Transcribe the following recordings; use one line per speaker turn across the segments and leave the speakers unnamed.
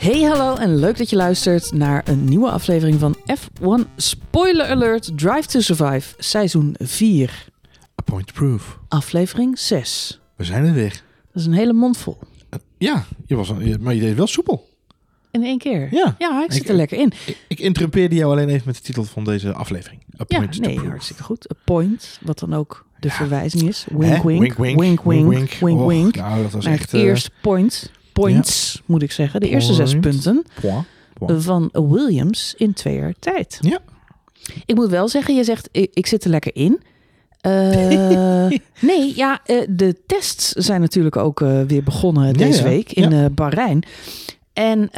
Hey hallo en leuk dat je luistert naar een nieuwe aflevering van F1 Spoiler Alert Drive to Survive seizoen 4,
A point to prove.
aflevering 6.
We zijn er weer.
Dat is een hele mond vol.
Ja, je was, maar je deed wel soepel.
In één keer.
Ja.
Ja, ik zit
Ik-
er lekker in.
Ik, ik interrumpeerde jou alleen even met de titel van deze aflevering. A
Ja,
point to
nee,
prove.
hartstikke goed. A point, wat dan ook de
Ja.
verwijzing is. Wink, wink,
wink, wink,
wink, wink, wink, wink.
Nou, dat was echt... eh,
eerste point, points moet ik zeggen. De eerste zes punten
point, point.
van Williams in twee jaar tijd.
Ja.
Ik moet wel zeggen, je zegt ik, ik zit er lekker in. Eh, nee, ja, eh, de tests zijn natuurlijk ook eh, weer begonnen deze
ja.
week in Bahrein. En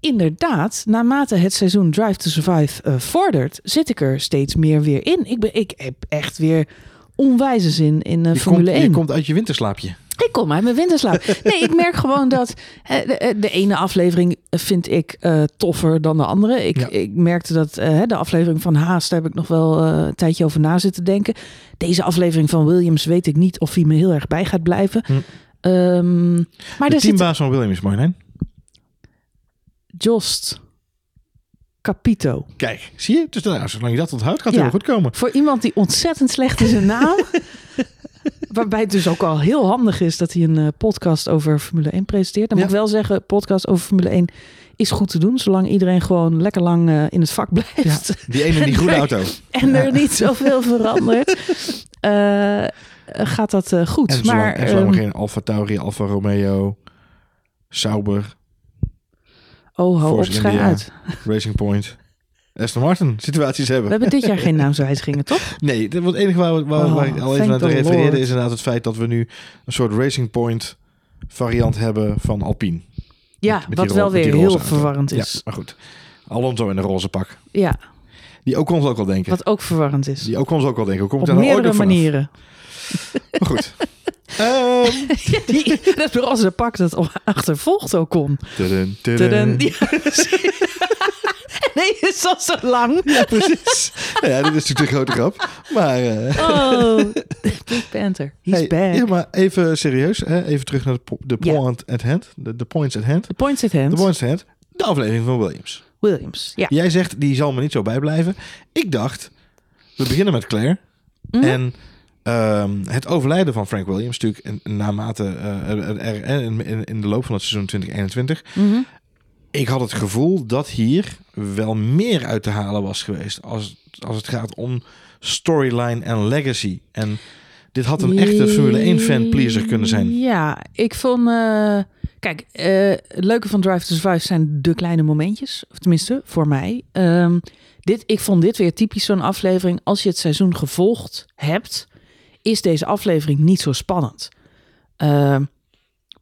inderdaad, naarmate het seizoen Drive to Survive vordert, zit ik er steeds meer weer in. Ik, ben, ik heb echt weer onwijze zin in
je,
Formule
komt,
1.
je komt uit je winterslaapje.
Ik kom uit mijn winterslaap. Nee, ik merk gewoon dat eh, de, eh, de ene aflevering vind ik eh, toffer dan de andere. Ik,
Ja.
ik merkte dat de aflevering van Haas, daar heb ik nog wel een tijdje over na zitten denken. Deze aflevering van Williams weet ik niet of hij me heel erg bij gaat blijven.
Hm.
Ehm, maar
de
zit
teambaas van Williams, Marjolein.
Jost Capito.
Kijk, zie je? Dus nou, zolang je dat onthoudt, gaat het
Ja.
heel goed komen.
Voor iemand die ontzettend slecht is in naam. waarbij het dus ook al heel handig is dat hij een eh, podcast over Formule 1 presenteert. Dan moet
Ja.
ik wel zeggen, podcast over Formule 1 is goed te doen. Zolang iedereen gewoon lekker lang eh, in het vak blijft.
Die ene in die groene
Nee.
auto.
En er niet zoveel verandert. eh, gaat dat goed.
En zolang,
maar
en zolang er
ehm,
geen Alfa Tauri, Alfa Romeo, Sauber,
oh, hou op, uit.
Racing Point, Aston Martin situaties hebben.
We hebben dit jaar geen naamswijzigingen, toch?
Nee, het enige waar, waar,
Oh,
waar ik al even aan te
Lord.
is inderdaad het feit dat we nu een soort Racing Point variant hebben van Alpine.
Ja,
Met
wat wel weer heel
auto.
verwarrend
Ja,
is.
maar goed. Alonso in een roze pak.
Ja,
Die ook ons ook wel denken.
wat ook verwarrend is.
Die ook ons ook wel denken. Komt
Op
nou
meerdere
ooit
manieren.
Maar goed. Ehm,
Die, dat roze pak dat achtervolgt ook kon.
tudun, tudun.
Tudun. Ja, precies. nee, het is al zo lang.
Ja, precies. Nou ja, dit is natuurlijk de grote grap. Maar, eh,
Oh, Big Panther. He's
hey,
back.
ja, maar even serieus. Hè? Even terug naar de, de point at hand. De, de points at hand.
The points at hand.
De points at hand. De aflevering van Williams.
Williams. Ja.
Jij zegt, die zal me niet zo bijblijven. Ik dacht, we beginnen met Claire.
Mhm.
En ehm, het overlijden van Frank Williams, natuurlijk naarmate eh, er, er- er- in, in, de loop van het seizoen 2021.
Mhm.
Ik had het gevoel dat hier wel meer uit te halen was geweest als, als het gaat om storyline en legacy. En dit had een echte Formule 1 fan pleaser kunnen zijn.
Ja, ik vond... eh, kijk, eh, het leuke van Drive to Survive zijn de kleine momentjes. Of tenminste, voor mij. Ehm, dit, ik vond dit weer typisch zo'n aflevering. Als je het seizoen gevolgd hebt, is deze aflevering niet zo spannend. Ehm,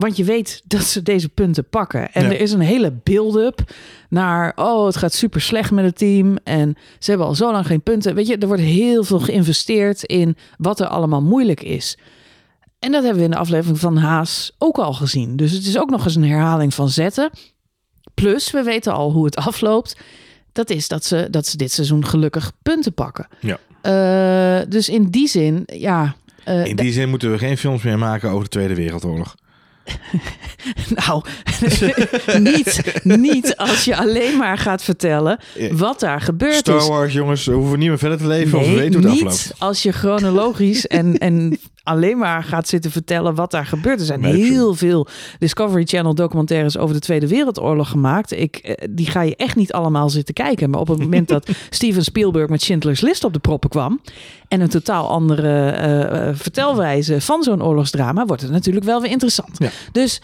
want je weet dat ze deze punten pakken. En
Ja.
er is een hele build-up naar... oh, het gaat super slecht met het team. En ze hebben al zo lang geen punten. Weet je, er wordt heel veel geïnvesteerd in wat er allemaal moeilijk is. En dat hebben we in de aflevering van Haas ook al gezien. Dus het is ook nog eens een herhaling van zetten. Plus, we weten al hoe het afloopt. Dat is dat ze, dat ze dit seizoen gelukkig punten pakken.
Ja.
Eh, dus in die zin, ja... eh,
In die zin moeten we geen films meer maken over de Tweede Wereldoorlog.
Nou, niet, niet als je alleen maar gaat vertellen wat daar gebeurd
Star
is.
Wars, jongens, we hoeven niet meer verder te leven of we
Nee,
weten hoe het
niet
afloopt.
als je chronologisch en, en alleen maar gaat zitten vertellen wat daar gebeurt. Er zijn heel veel Discovery Channel documentaires over de Tweede Wereldoorlog gemaakt. Ik, eh, die ga je echt niet allemaal zitten kijken. Maar op het moment dat Steven Spielberg met Schindler's List op de proppen kwam... en een totaal andere eh, eh, vertelwijze van zo'n oorlogsdrama... wordt het natuurlijk wel weer interessant.
Ja.
Dus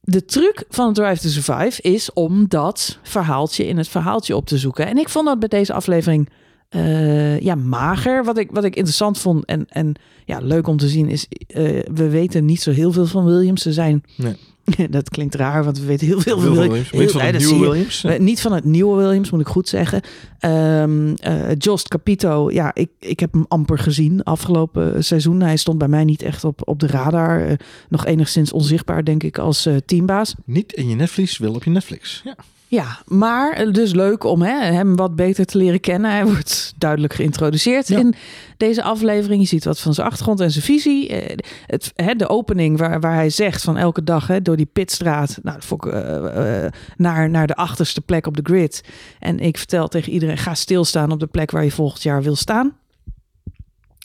de truc van Drive to Survive is om dat verhaaltje in het verhaaltje op te zoeken. En ik vond dat bij deze aflevering eh, ja, mager. Wat ik, wat ik interessant vond en, en ja, leuk om te zien is... eh, we weten niet zo heel veel van Williams. Ze zijn...
Nee.
dat klinkt raar, want we weten heel veel
Heel
van Williams.
Niet van het nieuwe. Williams.
Eh, niet van het nieuwe Williams, moet ik goed zeggen. Ehm eh, Jost Capito, ja, ik, ik heb hem amper gezien afgelopen seizoen. Hij stond bij mij niet echt op, op de radar. Nog enigszins onzichtbaar, denk ik, als eh, teambaas.
Niet in je Netflix, wil op je Netflix. Ja.
Ja, maar eh, dus leuk om hè, hem wat beter te leren kennen. Hij wordt duidelijk geïntroduceerd
Ja.
in deze aflevering. Je ziet wat van zijn achtergrond en zijn visie. Eh, Het, hè, de opening waar, waar hij zegt van elke dag hè, door die pitstraat nou, ik, eh, naar, naar de achterste plek op de grid. En ik vertel tegen iedereen, ga stilstaan op de plek waar je volgend jaar wil staan.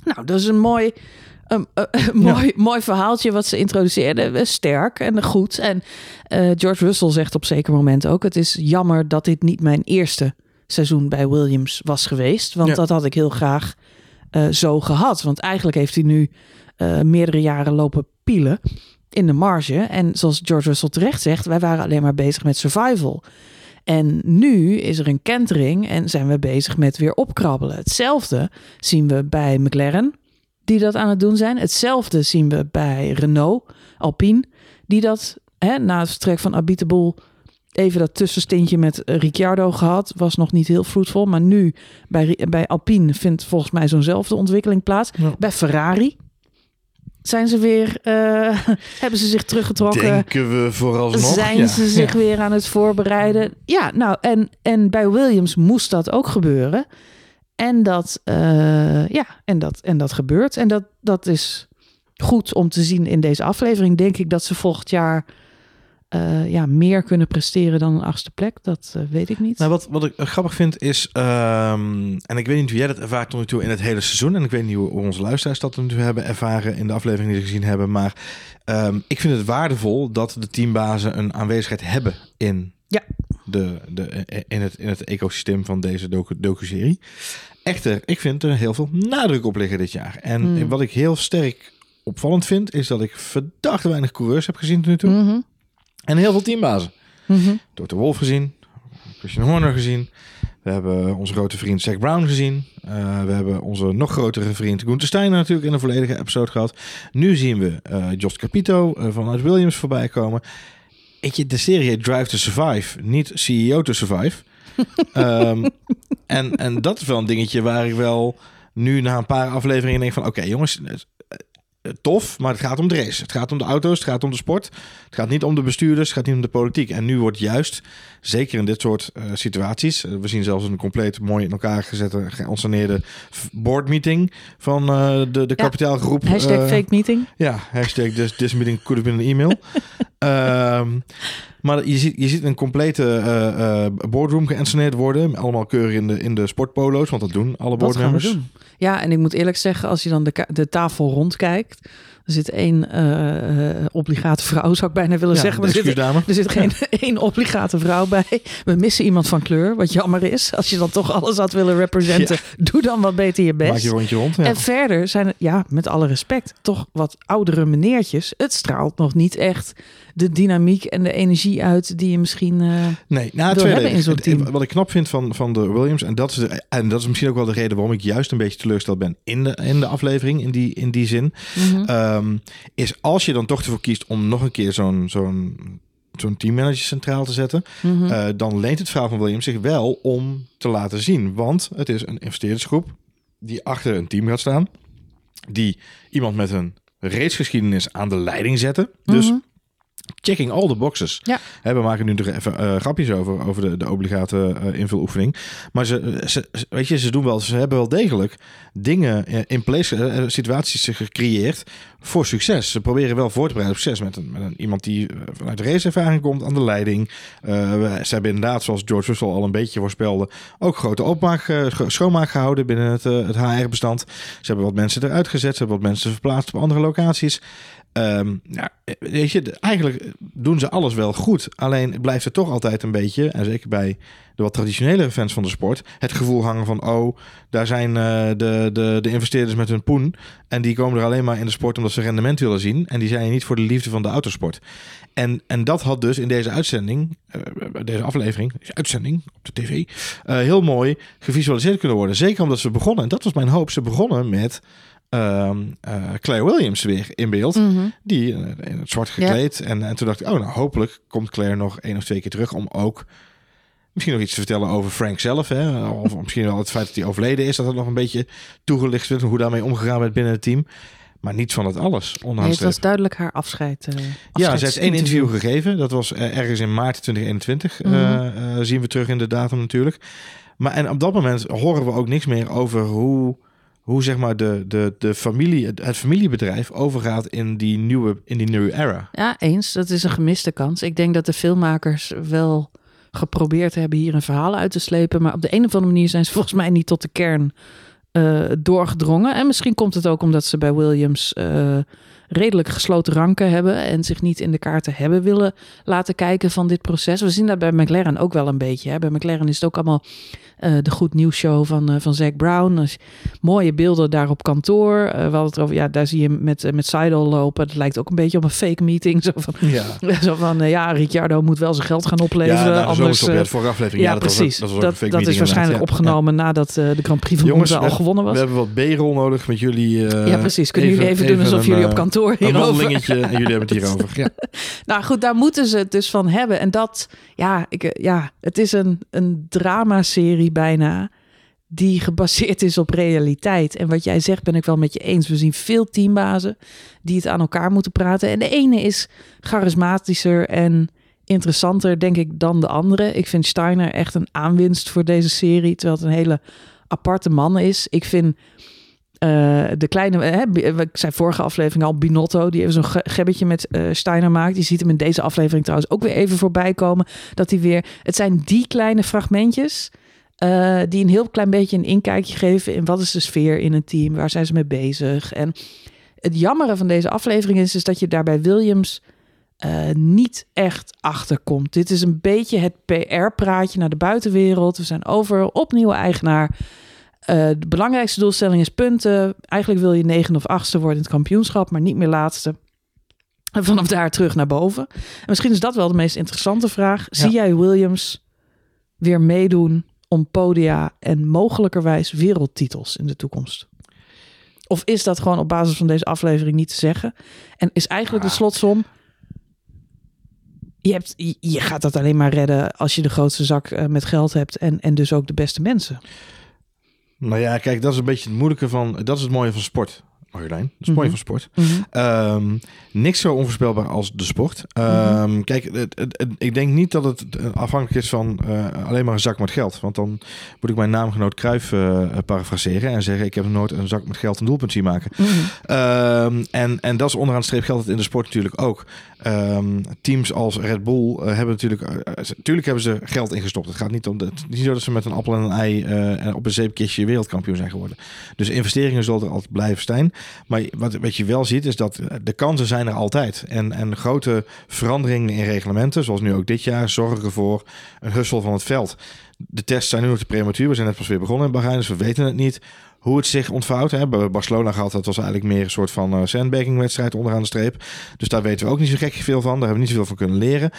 Nou, dat is een mooi, een, een mooi, mooi verhaaltje wat ze introduceerden. Eh, Sterk en goed. En eh, George Russell zegt op zeker moment ook: Het is jammer dat dit niet mijn eerste seizoen bij Williams was geweest. Want
Ja.
dat had ik heel graag eh, zo gehad. Want eigenlijk heeft hij nu eh, meerdere jaren lopen pielen in de marge. En zoals George Russell terecht zegt, wij waren alleen maar bezig met survival. En nu is er een kentering en zijn we bezig met weer opkrabbelen. Hetzelfde zien we bij McLaren, die dat aan het doen zijn. Hetzelfde zien we bij Renault, Alpine, die dat hè, na het vertrek van Abiteboul even dat tussenstintje met eh, Ricciardo gehad. Was nog niet heel fruitvol. Maar nu bij, bij Alpine vindt volgens mij zo'nzelfde ontwikkeling plaats.
Ja.
Bij Ferrari zijn ze weer, eh, hebben ze zich teruggetrokken.
Denken we vooralsnog.
Zijn
ja.
ze zich
Ja.
weer aan het voorbereiden? Ja, nou, en, en bij Williams moest dat ook gebeuren. En dat, eh, ja, en dat, en dat gebeurt. En dat, dat is goed om te zien in deze aflevering. Denk ik dat ze volgend jaar eh, ja, meer kunnen presteren dan een achtste plek. Dat eh, weet ik niet.
Nou, wat, wat ik grappig vind is, ehm, en ik weet niet hoe jij dat ervaart tot nu toe in het hele seizoen, en ik weet niet hoe, onze luisteraars dat nu hebben ervaren in de aflevering die ze gezien hebben, maar ehm, ik vind het waardevol dat de teambazen een aanwezigheid hebben in,
Ja.
De, de, in, het, in het ecosysteem van deze docu- docu-serie. Echter, ik vind er heel veel nadruk op liggen dit jaar. En
Hmm.
wat ik heel sterk opvallend vind, is dat ik verdacht weinig coureurs heb gezien tot nu toe.
Mhm,
En heel veel teambazen.
mhm.
Dr. Wolf gezien, Christian Horner gezien. We hebben onze grote vriend Zack Brown gezien. Eh, we hebben onze nog grotere vriend Gunther Steiner natuurlijk in een volledige episode gehad. Nu zien we eh Jos Capito eh, vanuit Williams voorbij komen. Weet je, de serie Drive to Survive, niet CEO to Survive. Ehm, en, en dat is wel een dingetje waar ik wel nu na een paar afleveringen denk van... Oké jongens, eh, eh, tof, maar het gaat om de race. Het gaat om de auto's, het gaat om de sport. Het gaat niet om de bestuurders, het gaat niet om de politiek. En nu wordt juist, zeker in dit soort eh, situaties... we zien zelfs een compleet mooi in elkaar gezette, geanceneerde boardmeeting... van de, de kapitaalgroep.
Hashtag fake meeting.
ja, hashtag this, this meeting could have been an email. Ehm, maar je ziet, je ziet een complete eh, eh, boardroom geënsceneerd worden. Allemaal keurig in de, in de sportpolo's, want dat doen alle boardmembers.
doen. Ja, en ik moet eerlijk zeggen, als je dan de, de tafel rondkijkt, er zit één eh, eh, obligate vrouw, zou ik bijna willen
Ja,
zeggen. Maar er zit, er zit geen één obligate vrouw bij. We missen iemand van kleur, wat jammer is. Als je dan toch alles had willen representen, doe dan wat beter je best.
Maak je rondje rond. Ja.
En verder zijn het, ja, met alle respect, toch wat oudere meneertjes. Het straalt nog niet echt de dynamiek en de energie uit die je misschien... eh,
Nee, nou, tweeledig.
hebben in zo'n team.
Wat ik knap vind van, van de Williams, en dat, is de, en dat is misschien ook wel de reden waarom ik juist een beetje teleurgesteld ben in de, in de aflevering, in die, in die zin,
mhm.
Ehm, is als je dan toch ervoor kiest om nog een keer zo'n zo'n zo'n teammanager centraal te zetten,
Mhm.
eh, dan leent het verhaal van Williams zich wel om te laten zien. Want het is een investeerdersgroep die achter een team gaat staan, die iemand met een racegeschiedenis aan de leiding zetten. Dus
Mhm.
Checking all the boxes.
Ja.
We maken nu nog even eh, grapjes over, over de, de obligate eh, invuloefening. Maar ze, weet je, ze doen wel, ze hebben wel degelijk dingen eh, in place, situaties gecreëerd voor succes. Ze proberen wel voor te bereiden op succes met, een, met een, iemand die vanuit de raceervaring komt aan de leiding. Ze hebben inderdaad, zoals George Russell al een beetje voorspelde, ook grote opmaak, scho- schoonmaak gehouden binnen het, het HR-bestand. Ze hebben wat mensen eruit gezet, ze hebben wat mensen verplaatst op andere locaties. Ehm, weet je, eigenlijk doen ze alles wel goed. Alleen blijft er toch altijd een beetje, en zeker bij de wat traditionelere fans van de sport, het gevoel hangen van: oh, daar zijn eh, de, de, de investeerders met hun poen. En die komen er alleen maar in de sport omdat ze rendement willen zien. En die zijn er niet voor de liefde van de autosport. En, en dat had dus in deze uitzending, eh, deze aflevering, deze uitzending op de tv, eh, heel mooi gevisualiseerd kunnen worden. Zeker omdat ze begonnen, en dat was mijn hoop, ze begonnen met eh, Claire Williams weer in beeld.
Mhm.
Die eh, in het zwart gekleed. En, en toen dacht ik, oh, nou hopelijk komt Claire nog één of twee keer terug om ook misschien nog iets te vertellen over Frank zelf. Hè? Of misschien wel het feit dat hij overleden is, dat het nog een beetje toegelicht werd hoe daarmee omgegaan werd binnen het team. Maar niet van het alles,
Nee, het was duidelijk haar afscheid. eh,
Ja, ze heeft één interview gegeven. Dat was ergens in maart 2021. eh,
Mhm.
zien we terug in de datum natuurlijk. Maar en op dat moment horen we ook niks meer over hoe, hoe zeg maar de, de, de familie, het, familiebedrijf overgaat in die nieuwe, in die nieuwe era.
Ja, eens. Dat is een gemiste kans. Ik denk dat de filmmakers wel geprobeerd hebben hier een verhaal uit te slepen. Maar op de een of andere manier zijn ze volgens mij niet tot de kern eh, doorgedrongen. En misschien komt het ook omdat ze bij Williams eh, redelijk gesloten ranken hebben. En zich niet in de kaarten hebben willen laten kijken van dit proces. We zien dat bij McLaren ook wel een beetje. Hè. Bij McLaren is het ook allemaal eh, de Goed Nieuws Show van, uh, van Zack Brown. Dus mooie beelden daar op kantoor. Uh, we hadden het over, ja, daar zie je met, met Seidel lopen. Dat lijkt ook een beetje op een fake meeting. Zo van,
Ja,
zo van ja, Ricciardo moet wel zijn geld gaan opleveren.
ja nou,
anders,
op, ja,
ja,
Ja, dat
precies.
Was, dat, was
dat
een fake
dat is waarschijnlijk opgenomen nadat de Grand Prix van
Jongens,
Monza al gewonnen was.
We hebben wat B-rol nodig met jullie. eh,
ja, precies. Kunnen jullie even, doen alsof
een,
jullie
eh,
op kantoor
Een
hierover...
wandelingetje en jullie hebben het hierover. Ja.
Nou goed, daar moeten ze het dus van hebben. En dat, ja, ik, eh, ja het is een, een dramaserie bijna die gebaseerd is op realiteit. En wat jij zegt ben ik wel met je eens. We zien veel teambazen die het aan elkaar moeten praten. En de ene is charismatischer en interessanter, denk ik, dan de andere. Ik vind Steiner echt een aanwinst voor deze serie, terwijl het een hele aparte man is. Ik vind uh, de kleine, hè, ik zei vorige aflevering al, Binotto, die even zo'n ge gebbetje met uh, Steiner maakt. Je ziet hem in deze aflevering trouwens ook weer even voorbij komen. Dat hij weer, het zijn die kleine fragmentjes uh, die een heel klein beetje een inkijkje geven in wat is de sfeer in een team, waar zijn ze mee bezig. En het jammere van deze aflevering is, is dat je daarbij Williams uh, niet echt achterkomt. Dit is een beetje het PR-praatje naar de buitenwereld. We zijn over opnieuw eigenaar. Uh, de belangrijkste doelstelling is punten. Eigenlijk wil je negen of achtste worden in het kampioenschap, maar niet meer laatste. En vanaf daar terug naar boven. En misschien is dat wel de meest interessante vraag. Ja. Zie jij Williams weer meedoen om podia en mogelijkerwijs wereldtitels in de toekomst? Of is dat gewoon op basis van deze aflevering niet te zeggen? En is eigenlijk ah. de slotsom... Je, hebt, je gaat dat alleen maar redden als je de grootste zak uh, met geld hebt en, en dus ook de beste mensen.
Nou ja, kijk, dat is een beetje het moeilijke van. Dat is het mooie van sport. Marjolein, dat is
Mhm.
van sport.
Mm -hmm.
um, niks zo onvoorspelbaar als de sport. Um, mm -hmm. Kijk, het, het, het, ik denk niet dat het afhankelijk is van uh, alleen maar een zak met geld. Want dan moet ik mijn naamgenoot Cruijff uh, parafraseren en zeggen... ik heb nooit een zak met geld een doelpunt zien maken. -hmm. um, en, en dat is onderaan de streep geldt het in de sport natuurlijk ook. Ehm, teams als Red Bull uh, hebben natuurlijk... natuurlijk hebben ze geld ingestopt. Het gaat niet om... Het niet zo dat ze met een appel en een ei... en op een zeepkistje wereldkampioen zijn geworden. Dus investeringen zullen er altijd blijven zijn. Maar wat, wat je wel ziet is dat de kansen zijn er altijd. En, en grote veranderingen in reglementen, zoals nu ook dit jaar, zorgen ervoor een hussel van het veld. De tests zijn nu nog te prematuur. We zijn net pas weer begonnen in Bahrein, dus we weten het niet hoe het zich ontvouwt. Hè. Bij Barcelona gehad, dat was eigenlijk meer een soort van uh, sandbagging wedstrijd onderaan de streep. Dus daar weten we ook niet zo gek veel van. Daar hebben we niet zoveel van kunnen leren.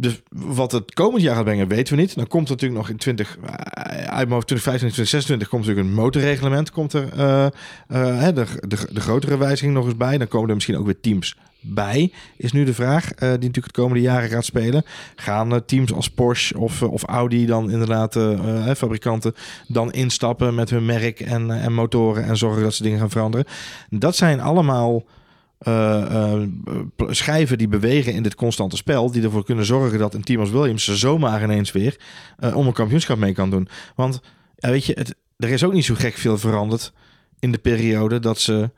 Dus wat het komend jaar gaat brengen, weten we niet. Dan komt er natuurlijk nog in 20, uh, uit 2025, 2026 komt natuurlijk een motorreglement. Komt er uh, uh, de, de, de grotere wijziging nog eens bij. Dan komen er misschien ook weer teams bij, is nu de vraag. Uh, die natuurlijk het komende jaren gaat spelen. Gaan teams als Porsche of, of Audi dan inderdaad, fabrikanten, dan instappen met hun merk en, en motoren en zorgen dat ze dingen gaan veranderen. Dat zijn allemaal uh, uh, schijven die bewegen in dit constante spel, die ervoor kunnen zorgen dat een team als Williams ze zomaar ineens weer uh, om een kampioenschap mee kan doen. Want weet je, het, er is ook niet zo gek veel veranderd in de periode dat ze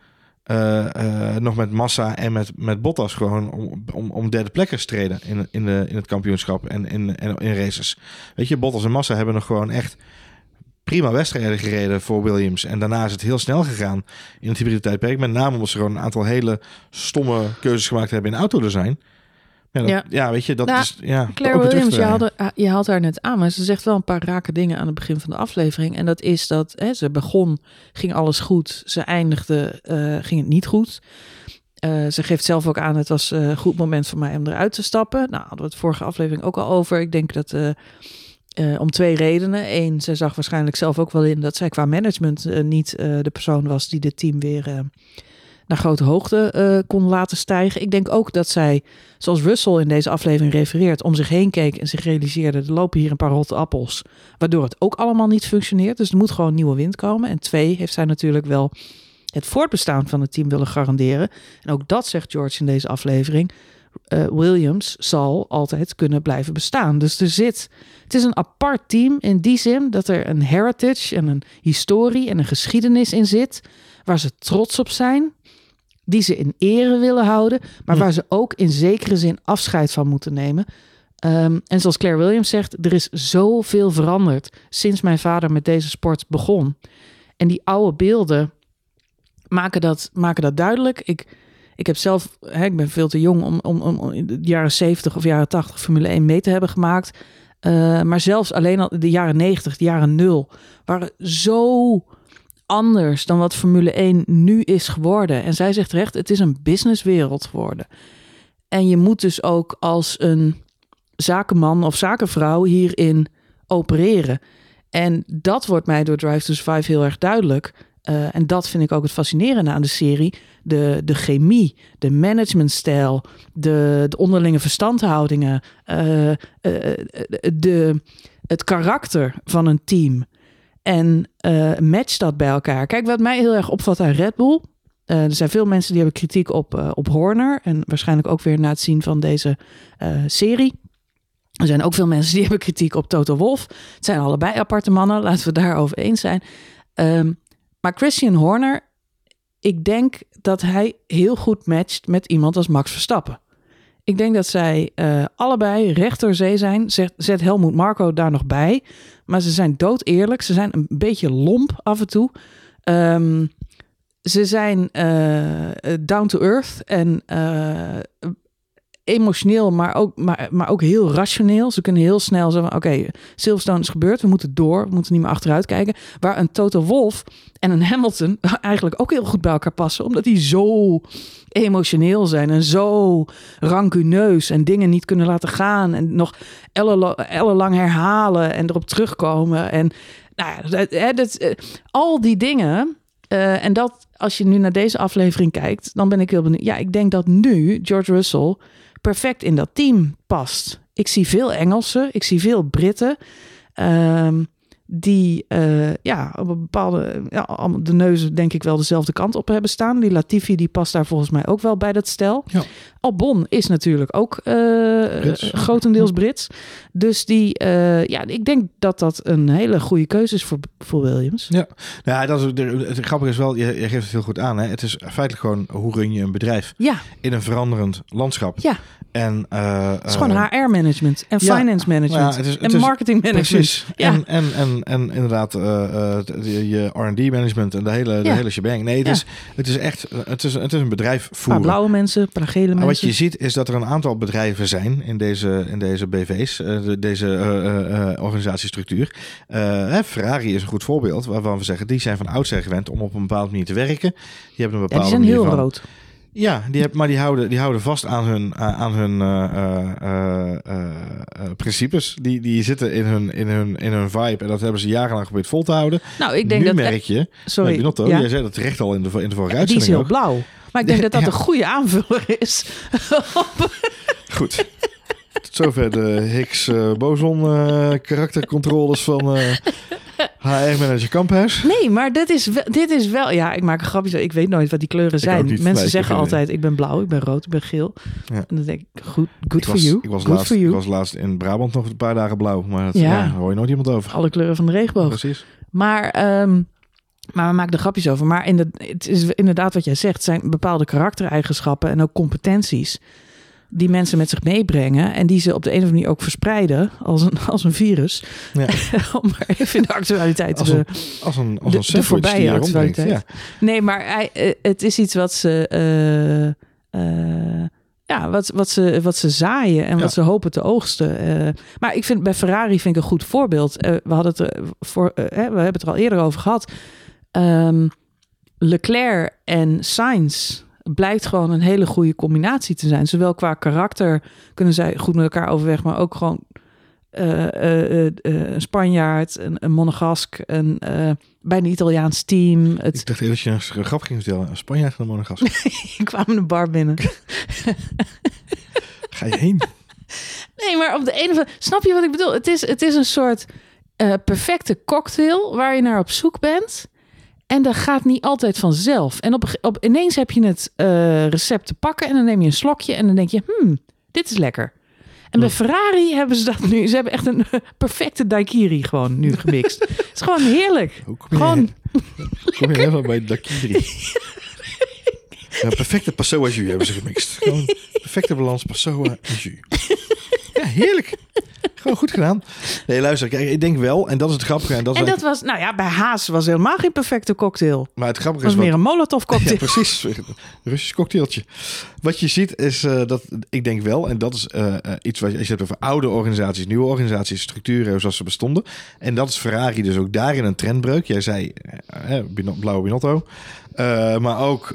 nog met Massa en met, met Bottas gewoon om, om, om derde plekken streden in, in, de, in het kampioenschap en in, in, in races. Weet je, Bottas en Massa hebben nog gewoon echt prima wedstrijden gereden voor Williams. En daarna is het heel snel gegaan in het hybride tijdperk. Met name omdat ze gewoon een aantal hele stomme keuzes gemaakt hebben in autodesign. Ja, dat, ja. ja, weet je, dat
nou,
is... Ja,
Claire Williams, je haalt, je haalt haar net aan, maar ze zegt wel een paar rake dingen aan het begin van de aflevering. En dat is dat hè, ze begon, ging alles goed. Ze eindigde, uh, ging het niet goed. Uh, ze geeft zelf ook aan, het was een goed moment voor mij om eruit te stappen. Nou, hadden we het vorige aflevering ook al over. Ik denk dat... Uh, uh, om twee redenen. Eén, zij zag waarschijnlijk zelf ook wel in dat zij qua management uh, niet uh, de persoon was die het team weer naar grote hoogte kon laten stijgen. Ik denk ook dat zij, zoals Russell in deze aflevering refereert, om zich heen keek en zich realiseerde: er lopen hier een paar rotte appels, waardoor het ook allemaal niet functioneert. Dus er moet gewoon nieuwe wind komen. En twee, heeft zij natuurlijk wel het voortbestaan van het team willen garanderen. En ook dat zegt George in deze aflevering. Eh, Williams zal altijd kunnen blijven bestaan. Dus er zit. Het is een apart team in die zin dat er een heritage en een historie en een geschiedenis in zit. Waar ze trots op zijn. Die ze in ere willen houden. Maar waar ze ook in zekere zin afscheid van moeten nemen. Ehm, en zoals Claire Williams zegt, er is zoveel veranderd sinds mijn vader met deze sport begon. En die oude beelden maken dat, maken dat duidelijk. Ik, ik heb zelf, hè, ik ben veel te jong om, om, om in de jaren 70 of jaren 80 Formule 1 mee te hebben gemaakt. Eh, maar zelfs alleen al de jaren 90, de jaren 0, waren zo anders dan wat Formule 1 nu is geworden. En zij zegt terecht, het is een businesswereld geworden. En je moet dus ook als een zakenman of zakenvrouw hierin opereren. En dat wordt mij door Drive to Survive heel erg duidelijk. Eh, en dat vind ik ook het fascinerende aan de serie. De, de chemie, de managementstijl, de, de onderlinge verstandhoudingen, eh, eh, de, het karakter van een team. En match dat bij elkaar. Kijk, wat mij heel erg opvalt aan Red Bull. er zijn veel mensen die hebben kritiek op, op Horner. En waarschijnlijk ook weer na het zien van deze serie. Er zijn ook veel mensen die hebben kritiek op Toto Wolf. Het zijn allebei aparte mannen, laten we daarover eens zijn. Ehm, maar Christian Horner, ik denk dat hij heel goed matcht met iemand als Max Verstappen. Ik denk dat zij eh, allebei recht door zee zijn. Zet, zet Helmoet Marco daar nog bij. Maar ze zijn dood eerlijk. Ze zijn een beetje lomp af en toe. Ehm, ze zijn eh, down to earth en eh, emotioneel, maar ook, maar, maar ook heel rationeel. Ze kunnen heel snel zeggen: Oké, Silverstone is gebeurd, we moeten door, we moeten niet meer achteruit kijken. Waar een Toto Wolf en een Hamilton eigenlijk ook heel goed bij elkaar passen, omdat die zo emotioneel zijn en zo rancuneus en dingen niet kunnen laten gaan en nog ellenla- ellenlang herhalen en erop terugkomen. En nou ja, dat, eh, al die dingen. eh, en dat, als je nu naar deze aflevering kijkt, dan ben ik heel benieuwd. Ja, ik denk dat nu George Russell perfect in dat team past. Ik zie veel Engelsen, ik zie veel Britten. ehm, die eh, ja, op een bepaalde ja, allemaal de neuzen denk ik wel dezelfde kant op hebben staan. Die Latifi die past daar volgens mij ook wel bij dat stel.
Ja.
Albon is natuurlijk ook eh,
Brits.
grotendeels Brits. Dus die, eh, ja, ik denk dat dat een hele goede keuze is voor, voor Williams.
Ja, nou, ja, dat is, het grappige is wel, je, je geeft het heel goed aan. Hè? Het is feitelijk gewoon hoe run je een bedrijf
Ja,
in een veranderend landschap.
ja.
En, eh,
Het is gewoon
eh,
HR-management en
ja,
finance management
ja, het is- het
en
is-
marketing management.
Precies.
Ja.
En, en, en, en inderdaad, eh, je R&D management en de hele, de
Ja.
hele shebang. Nee, het,
Ja.
is, het is echt, het is, het is een bedrijf
paar
voeren.
blauwe mensen, paar gele
En
mensen.
wat je ziet is dat er een aantal bedrijven zijn in deze, in deze BV's, de- deze organisatiestructuur. Ferrari is een goed voorbeeld waarvan we zeggen, die zijn van oudsher gewend om op een bepaalde manier te werken. Die hebben een
ja,
bepaalde
die zijn heel
van,
rood.
Ja, die heb, maar die houden, die houden vast aan hun, uh, aan hun uh, uh, uh, principes. Die, die zitten in hun, in, hun, in hun vibe. En dat hebben ze jarenlang geprobeerd vol te houden.
Nou, ik denk
nu
dat...
merk je...
Sorry.
Binotto,
ja.
jij zei dat terecht al in de, in de vorige
Ja, die is heel
ook.
blauw. Maar ik denk dat dat een goede aanvuller is.
Goed. Tot zover de Higgs uh, boson uh, karaktercontroles van HR-manager Kamphuis.
Nee, maar dit is, wel, dit is wel... Ja, ik maak een grapje. Ik weet nooit wat die kleuren zijn. Mensen
Nee,
zeggen altijd, ik ben blauw, ik ben rood, ik ben geel.
Ja.
En dan denk ik, goed, good
Ik
for
was,
you.
ik, was
good
laatst,
for
ik was laatst in Brabant nog een paar dagen blauw. Maar dat,
Ja.
ja. daar hoor je nooit iemand over.
Alle kleuren van de regenboog.
Precies.
Maar, ehm, maar we maken er grapjes over. Maar in de, het is inderdaad wat jij zegt. Zijn bepaalde karaktereigenschappen en ook competenties... die mensen met zich meebrengen... en die ze op de een of andere manier ook verspreiden... als een, als een virus.
Ja.
Om maar even in de actualiteit
Als
te...
een, als een, als een
de voorbije actualiteit.
Ja.
Nee, maar hij, eh, het is iets wat ze... eh, eh, ja, wat, wat, ze, wat ze zaaien en
Ja.
wat ze hopen te oogsten. Maar ik vind bij Ferrari vind ik een goed voorbeeld. We, hadden het er voor, hè, we hebben het er al eerder over gehad. Ehm, Leclerc en Sainz blijkt gewoon een hele goede combinatie te zijn. Zowel qua karakter kunnen zij goed met elkaar overweg, maar ook gewoon eh, eh, eh, een Spanjaard, een, een Monegask, een bijna Italiaans team. Het,
Ik dacht eerst dat je een grap ging vertellen. Een Spanjaard en een monegas.
ik kwam in een bar binnen.
Ga je heen?
Nee, maar op de een of andere... Snap je wat ik bedoel? Het is, het is een soort perfecte cocktail waar je naar op zoek bent. En dat gaat niet altijd vanzelf. En op, op, ineens heb je het eh, recept te pakken en dan neem je een slokje en dan denk je, hmm, dit is lekker. En bij
Ja.
Ferrari hebben ze dat nu. Ze hebben echt een perfecte daiquiri gewoon nu gemixt. Het is gewoon heerlijk.
Hoe kom je,
Gewoon,
kom je helemaal bij Dakiri? Ja, perfecte Passoa jus hebben ze gemixt. Gewoon perfecte balans Passoa en jus. Ja, heerlijk. Gewoon goed gedaan. Nee, luister, kijk, ik denk wel, en dat is het grappige. En dat
en dat
eigenlijk-
was, nou ja, bij Haas was helemaal geen perfecte cocktail.
Maar het grappige
was
is wat,
meer een molotov cocktail.
Ja, precies. Russisch cocktailtje. Wat je ziet is eh, dat ik denk wel, en dat is eh, eh, iets wat je, als je hebt over oude organisaties, nieuwe organisaties, structuren zoals ze bestonden. En dat is Ferrari dus ook daarin een trendbreuk. Jij zei Bino- blauwe Binotto. Maar ook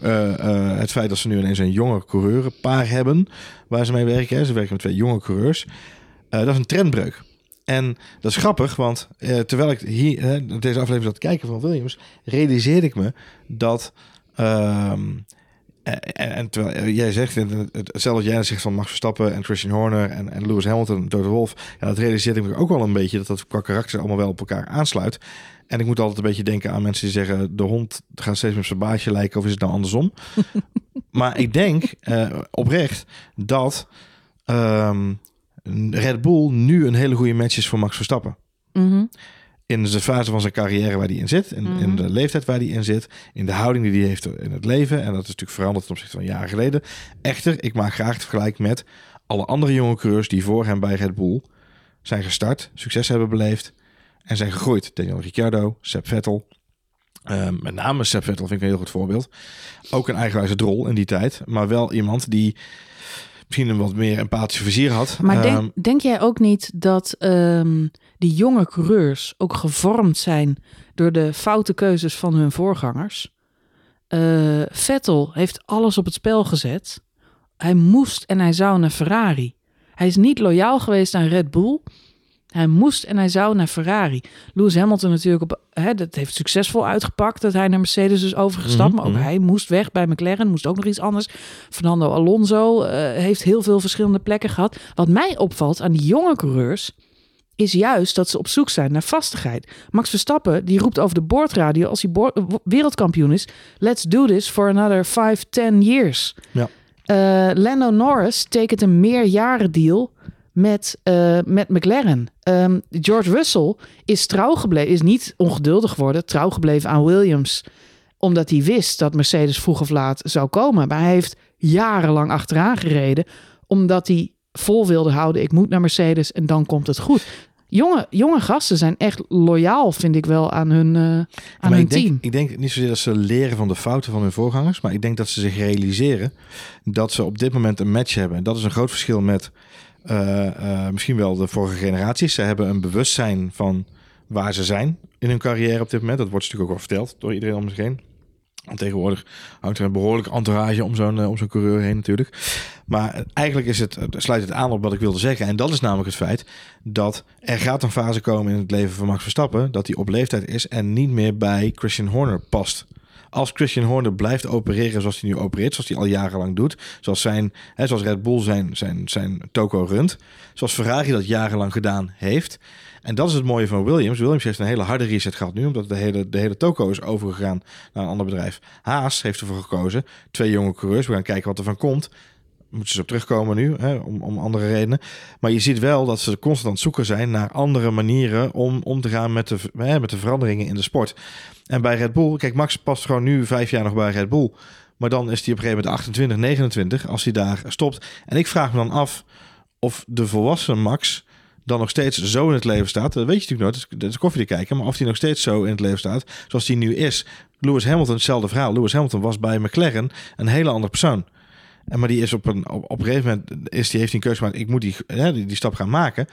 het feit dat ze nu ineens een jonge coureurpaar hebben waar ze mee werken. Hè. Ze werken met twee jonge coureurs. Eh, dat is een trendbreuk. En dat is grappig, want eh, terwijl ik hier eh, deze aflevering zat te kijken van Williams, realiseerde ik me dat. ehm, eh, en, en terwijl jij zegt, hetzelfde wat jij zegt van Max Verstappen en Christian Horner en, en Lewis Hamilton en Toto Wolff, ja, dat realiseerde ik me ook wel een beetje dat dat qua karakter allemaal wel op elkaar aansluit. En ik moet altijd een beetje denken aan mensen die zeggen: de hond gaat steeds meer op zijn baasje lijken, of is het nou andersom? maar ik denk oprecht dat ehm, Red Bull nu een hele goede match is voor Max Verstappen
Mhm.
in de fase van zijn carrière waar hij in zit, in,
Mhm.
in de leeftijd waar hij in zit, in de houding die hij heeft in het leven. En dat is natuurlijk veranderd ten opzichte van jaren geleden. Echter, ik maak graag het vergelijk met alle andere jonge coureurs die voor hem bij Red Bull zijn gestart, succes hebben beleefd en zijn gegroeid. Daniel Ricciardo, Seb Vettel. Eh, met name Seb Vettel vind ik een heel goed voorbeeld. Ook een eigenwijze drol in die tijd, maar wel iemand die misschien een wat meer empathische vizier had.
Maar
Ehm,
denk, denk jij ook niet dat ehm, die jonge coureurs ook gevormd zijn door de foute keuzes van hun voorgangers? Eh, Vettel heeft alles op het spel gezet. Hij moest en hij zou naar Ferrari. Hij is niet loyaal geweest aan Red Bull. Hij moest en hij zou naar Ferrari. Lewis Hamilton natuurlijk, op, hè, dat heeft succesvol uitgepakt dat hij naar Mercedes is overgestapt.
Mhm,
maar ook
mhm.
hij moest weg bij McLaren, moest ook nog iets anders. Fernando Alonso eh, heeft heel veel verschillende plekken gehad. Wat mij opvalt aan die jonge coureurs is juist dat ze op zoek zijn naar vastigheid. Max Verstappen die roept over de boordradio als hij wereldkampioen is: Let's do this for another 5, 10 years.
Ja.
Eh, Lando Norris tekent een meerjarendeal met, eh, met McLaren. Ehm, George Russell is trouw gebleven, is niet ongeduldig geworden, trouw gebleven aan Williams omdat hij wist dat Mercedes vroeg of laat zou komen. Maar hij heeft jarenlang achteraan gereden, omdat hij vol wilde houden. Ik moet naar Mercedes en dan komt het goed. Jonge, jonge gasten zijn echt loyaal, vind ik wel, aan hun, eh, aan hun
ik denk,
team.
ik denk niet zozeer dat ze leren van de fouten van hun voorgangers, maar ik denk dat ze zich realiseren dat ze op dit moment een match hebben. En dat is een groot verschil met misschien wel de vorige generaties. Ze hebben een bewustzijn van waar ze zijn in hun carrière op dit moment. Dat wordt natuurlijk ook wel verteld door iedereen om zich heen. Want tegenwoordig hangt er een behoorlijke entourage om zo'n eh, om zo'n coureur heen natuurlijk. Maar eh, eigenlijk is het sluit het aan op wat ik wilde zeggen. En dat is namelijk het feit dat er gaat een fase komen in het leven van Max Verstappen... dat hij op leeftijd is en niet meer bij Christian Horner past. Als Christian Horner blijft opereren zoals hij nu opereert... zoals hij al jarenlang doet... zoals, zijn, hè, zoals Red Bull zijn, zijn, zijn toko runt... zoals Ferrari dat jarenlang gedaan heeft... En dat is het mooie van Williams. Williams heeft een hele harde reset gehad nu, omdat de hele, de hele toko is overgegaan naar een ander bedrijf. Haas heeft ervoor gekozen. Twee jonge coureurs. We gaan kijken wat er van komt. Moeten ze op terugkomen nu, hè, om, om andere redenen. Maar je ziet wel dat ze constant aan het zoeken zijn naar andere manieren om om te gaan met de, hè, met de veranderingen in de sport. En bij Red Bull, kijk, Max past gewoon nu vijf jaar nog bij Red Bull. Maar dan is hij op een gegeven moment 28, 29 als hij daar stopt. En ik vraag me dan af of de volwassen Max dan nog steeds zo in het leven staat. Dat weet je natuurlijk nooit, dat is- koffie te kijken. Maar of hij nog steeds zo in het leven staat zoals hij nu is. Lewis Hamilton, hetzelfde verhaal. Lewis Hamilton was bij McLaren een hele andere persoon. En maar die is op een, op, op gegeven moment is die, heeft hij een keuze gemaakt. Ik moet die, hè, die, die stap gaan maken.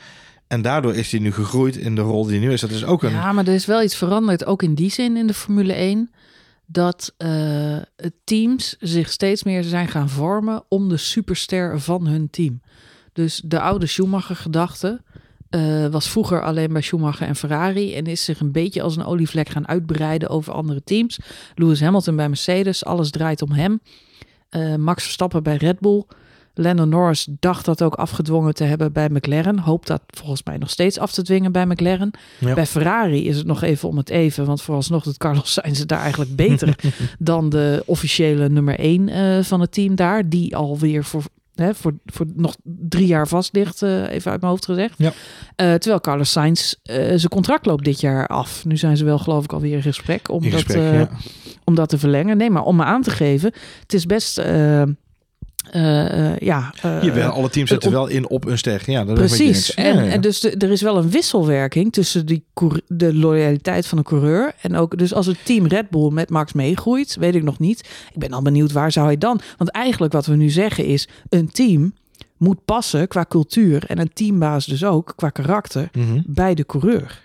En daardoor is hij nu gegroeid in de rol die hij nu is. Dat is ook een.
Ja, maar er is wel iets veranderd, ook in die zin in de Formule 1. Dat eh, teams zich steeds meer zijn gaan vormen om de superster van hun team. Dus de oude Schumacher-gedachte eh, was vroeger alleen bij Schumacher en Ferrari. En is zich een beetje als een olievlek gaan uitbreiden over andere teams. Lewis Hamilton bij Mercedes, alles draait om hem. Eh, Max Verstappen bij Red Bull. Lennon Norris dacht dat ook afgedwongen te hebben bij McLaren. Hoopt dat volgens mij nog steeds af te dwingen bij McLaren.
Ja.
Bij Ferrari is het nog even om het even. Want vooralsnog doet Carlos Sainz het daar eigenlijk beter dan de officiële nummer 1 van het team daar. Die alweer voor, hè, voor, voor nog drie jaar vast ligt, eh, even uit mijn hoofd gezegd.
Ja.
Eh, terwijl Carlos Sainz eh, zijn contract loopt dit jaar af. Nu zijn ze wel geloof ik alweer in gesprek om,
In
dat,
gesprek, ja.
om dat te verlengen. Nee, maar om me aan te geven, het is best... eh, ja, eh,
Jawel, alle teams zetten
op-
wel in op een ster. Ja, dat
Precies.
Ja,
En,
ja.
en dus de- er is wel een wisselwerking tussen die de loyaliteit van een coureur. En ook, dus als het team Red Bull met Max meegroeit, weet ik nog niet. Ik ben al benieuwd waar zou hij dan. Want eigenlijk wat we nu zeggen is: een team moet passen qua cultuur. En een teambaas dus ook qua karakter
Mhm.
bij de coureur.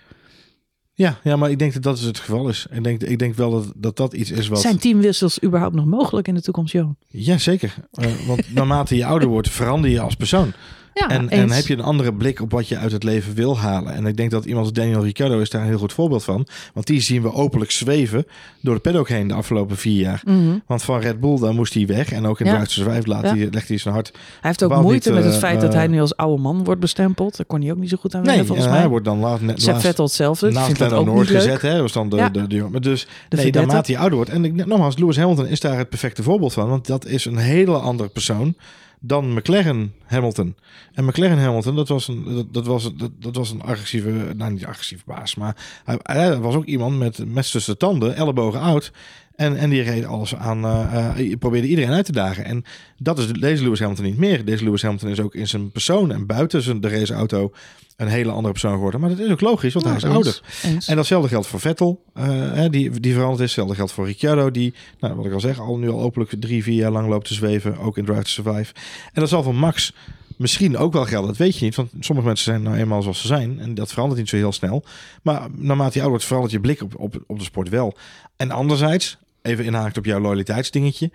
Ja, ja, maar ik denk dat dat is het geval is. Ik denk, ik denk wel dat, dat dat iets is wat...
Zijn teamwissels überhaupt nog mogelijk in de toekomst, Johan?
Ja, zeker. Eh, want naarmate je ouder wordt, verander je als persoon.
Ja,
en, en heb je een andere blik op wat je uit het leven wil halen. En ik denk dat iemand als Daniel Ricciardo is daar een heel goed voorbeeld van. Want die zien we openlijk zweven door de paddock heen de afgelopen vier jaar.
Mhm.
Want van Red Bull, daar moest hij weg. En ook in
Ja.
To Survive laat
Ja.
hij, legt hij zijn hart.
Hij heeft ook moeite
niet,
met het
eh,
feit dat hij
eh,
nu als oude man wordt bestempeld. Daar kon hij ook niet zo goed aan
Nee,
volgens mij.
hij wordt dan laat, net, laatst
Vettel hetzelfde.
Naast Lando
leuk.
gezet. Hè, was dan de,
Ja.
de, de, maar dus
De
nee, naarmate hij ouder wordt. En ik, nogmaals, Lewis Hamilton is daar het perfecte voorbeeld van. Want dat is een hele andere persoon dan McLaren Hamilton. En McLaren Hamilton, dat was een, dat, was, dat, dat was een agressieve, nou niet agressieve baas, maar hij, was ook iemand met mes tussen de tanden, ellebogen oud. En, en die reed alles aan, eh, probeerde iedereen uit te dagen. En dat is deze Lewis Hamilton niet meer. Deze Lewis Hamilton is ook in zijn persoon en buiten zijn, de raceauto een hele andere persoon geworden. Maar dat is ook logisch, want hij is
eens.
ouder.
Eens.
En datzelfde geldt voor Vettel, eh, die, die veranderd is. Hetzelfde geldt voor Ricciardo, die, nou, wat ik al zeg, al nu al openlijk drie, vier jaar lang loopt te zweven. Ook in Drive to Survive. En dat zal voor Max misschien ook wel gelden. Dat weet je niet, want sommige mensen zijn nou eenmaal zoals ze zijn. En dat verandert niet zo heel snel. Maar naarmate je ouder wordt, verandert je blik op, op, op de sport wel. En anderzijds, even inhaakt op jouw loyaliteitsdingetje.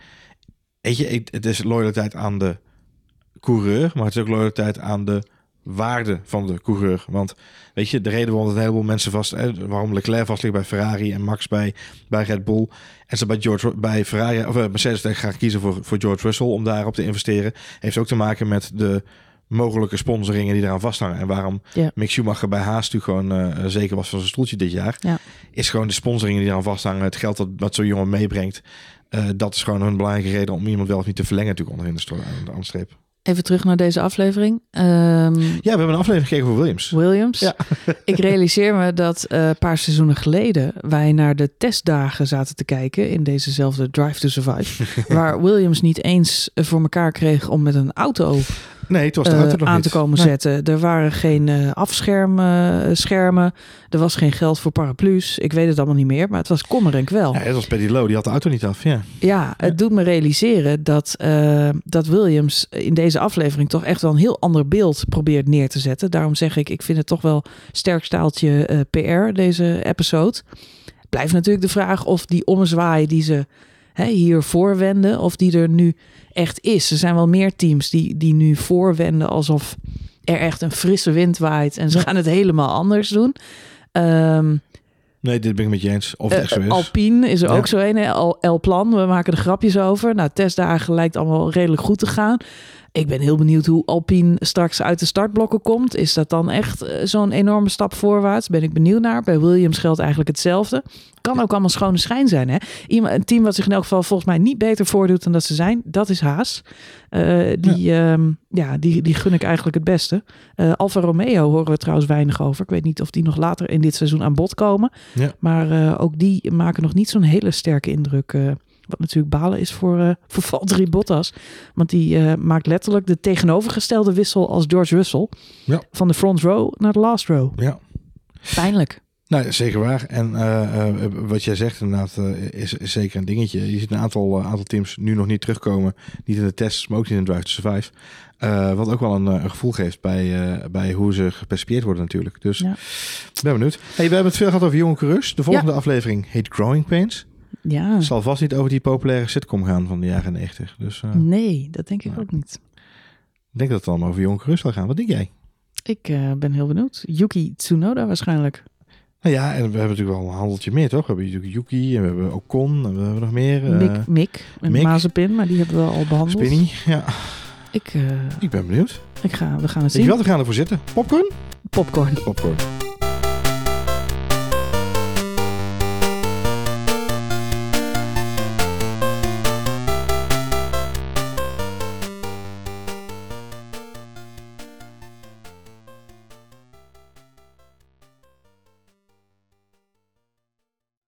Weet je, het is loyaliteit aan de coureur, maar het is ook loyaliteit aan de waarde van de coureur. Want weet je, de reden waarom een heleboel mensen vast, hè, waarom Leclerc vast ligt bij Ferrari en Max bij, bij Red Bull en ze bij George bij Ferrari of eh, Mercedes gaan kiezen voor, voor George Russell om daarop te investeren, heeft ook te maken met de mogelijke sponsoringen die eraan vasthangen. En waarom
Ja.
Mick Schumacher bij Haas natuurlijk gewoon eh, zeker was van zijn stoeltje dit jaar,
Ja.
is gewoon de sponsoringen die eraan vasthangen, het geld dat, wat zo'n jongen meebrengt. Eh, dat is gewoon een belangrijke reden om iemand wel of niet te verlengen natuurlijk sto- aan de aanstreep.
Even terug naar deze aflevering. Ehm,
Ja, we hebben een aflevering gekeken voor Williams.
Williams.
Ja.
ik realiseer me dat eh, een paar seizoenen geleden wij naar de testdagen zaten te kijken in dezezelfde Drive to Survive. waar Williams niet eens voor elkaar kreeg om met een auto
Nee, het was de
eh,
auto nog
aan
niet.
te komen
Nee.
zetten. Er waren geen eh afschermen, schermen. Er was geen geld voor paraplu's. Ik weet het allemaal niet meer, maar het was kommer en kwel.
Ja, het was Paddy Lowe, die had de auto niet af. Ja.
Ja, het doet me realiseren dat, eh, dat Williams in deze aflevering toch echt wel een heel ander beeld probeert neer te zetten. Daarom zeg ik, ik vind het toch wel sterk staaltje eh, PR, deze episode. Blijft natuurlijk de vraag of die ommezwaai die ze hè, hier voorwenden, of die er nu echt is. Er zijn wel meer teams die, die nu voorwenden alsof er echt een frisse wind waait en ze gaan het helemaal anders doen. Ehm
Nee, dit ben ik met je eens. Of het echt zo
eh,
is.
Alpine is er
Ja.
ook zo een. Al El Plan, we maken er grapjes over. Nou, testdagen lijkt allemaal redelijk goed te gaan. Ik ben heel benieuwd hoe Alpine straks uit de startblokken komt. Is dat dan echt eh, zo'n enorme stap voorwaarts? Ben ik benieuwd naar. Bij Williams geldt eigenlijk hetzelfde. Kan ook allemaal schone schijn zijn. Hè? Iemand, een team wat zich in elk geval volgens mij niet beter voordoet dan dat ze zijn. Dat is Haas. Eh, die, ja. ja, die, die gun ik eigenlijk het beste. Eh Alfa Romeo horen we trouwens weinig over. Ik weet niet of die nog later in dit seizoen aan bod komen.
Ja.
Maar ook die maken nog niet zo'n hele sterke indruk. Wat natuurlijk balen is voor, eh voor Valtteri Bottas. Want die eh, maakt letterlijk de tegenovergestelde wissel als George Russell.
Ja.
Van de front row naar de last row.
Ja.
Pijnlijk.
Nou, zeker waar. En eh, eh, wat jij zegt inderdaad eh, is, is zeker een dingetje. Je ziet een aantal, aantal teams nu nog niet terugkomen. Niet in de tests, maar ook niet in de Drive to Survive. Eh, wat ook wel een, een gevoel geeft bij, eh, bij hoe ze gepercipieerd worden natuurlijk. Dus
Ja.
ben benieuwd. Hey, we hebben het veel gehad over jonge coureurs. De volgende aflevering heet Growing Pains.
Ja.
Het zal vast niet over die populaire sitcom gaan van de jaren 90. Dus eh,
Nee, dat denk ik
Ja.
ook niet.
ik denk dat het allemaal over jonge coureurs zal gaan. Wat denk jij?
Ik eh, ben heel benieuwd. Yuki Tsunoda waarschijnlijk.
Nou ja, en we hebben natuurlijk wel een handeltje meer, toch? We hebben natuurlijk Yuki en we hebben Ocon en we hebben nog meer. eh,
Mick, Mick en
Mick.
Mazepin, maar die hebben we al behandeld.
Spinny, ja.
Ik,
Ik ben benieuwd.
ik ga, we gaan het
Weet je
zien.
wat, we gaan ervoor zitten. Popcorn?
Popcorn.
Popcorn.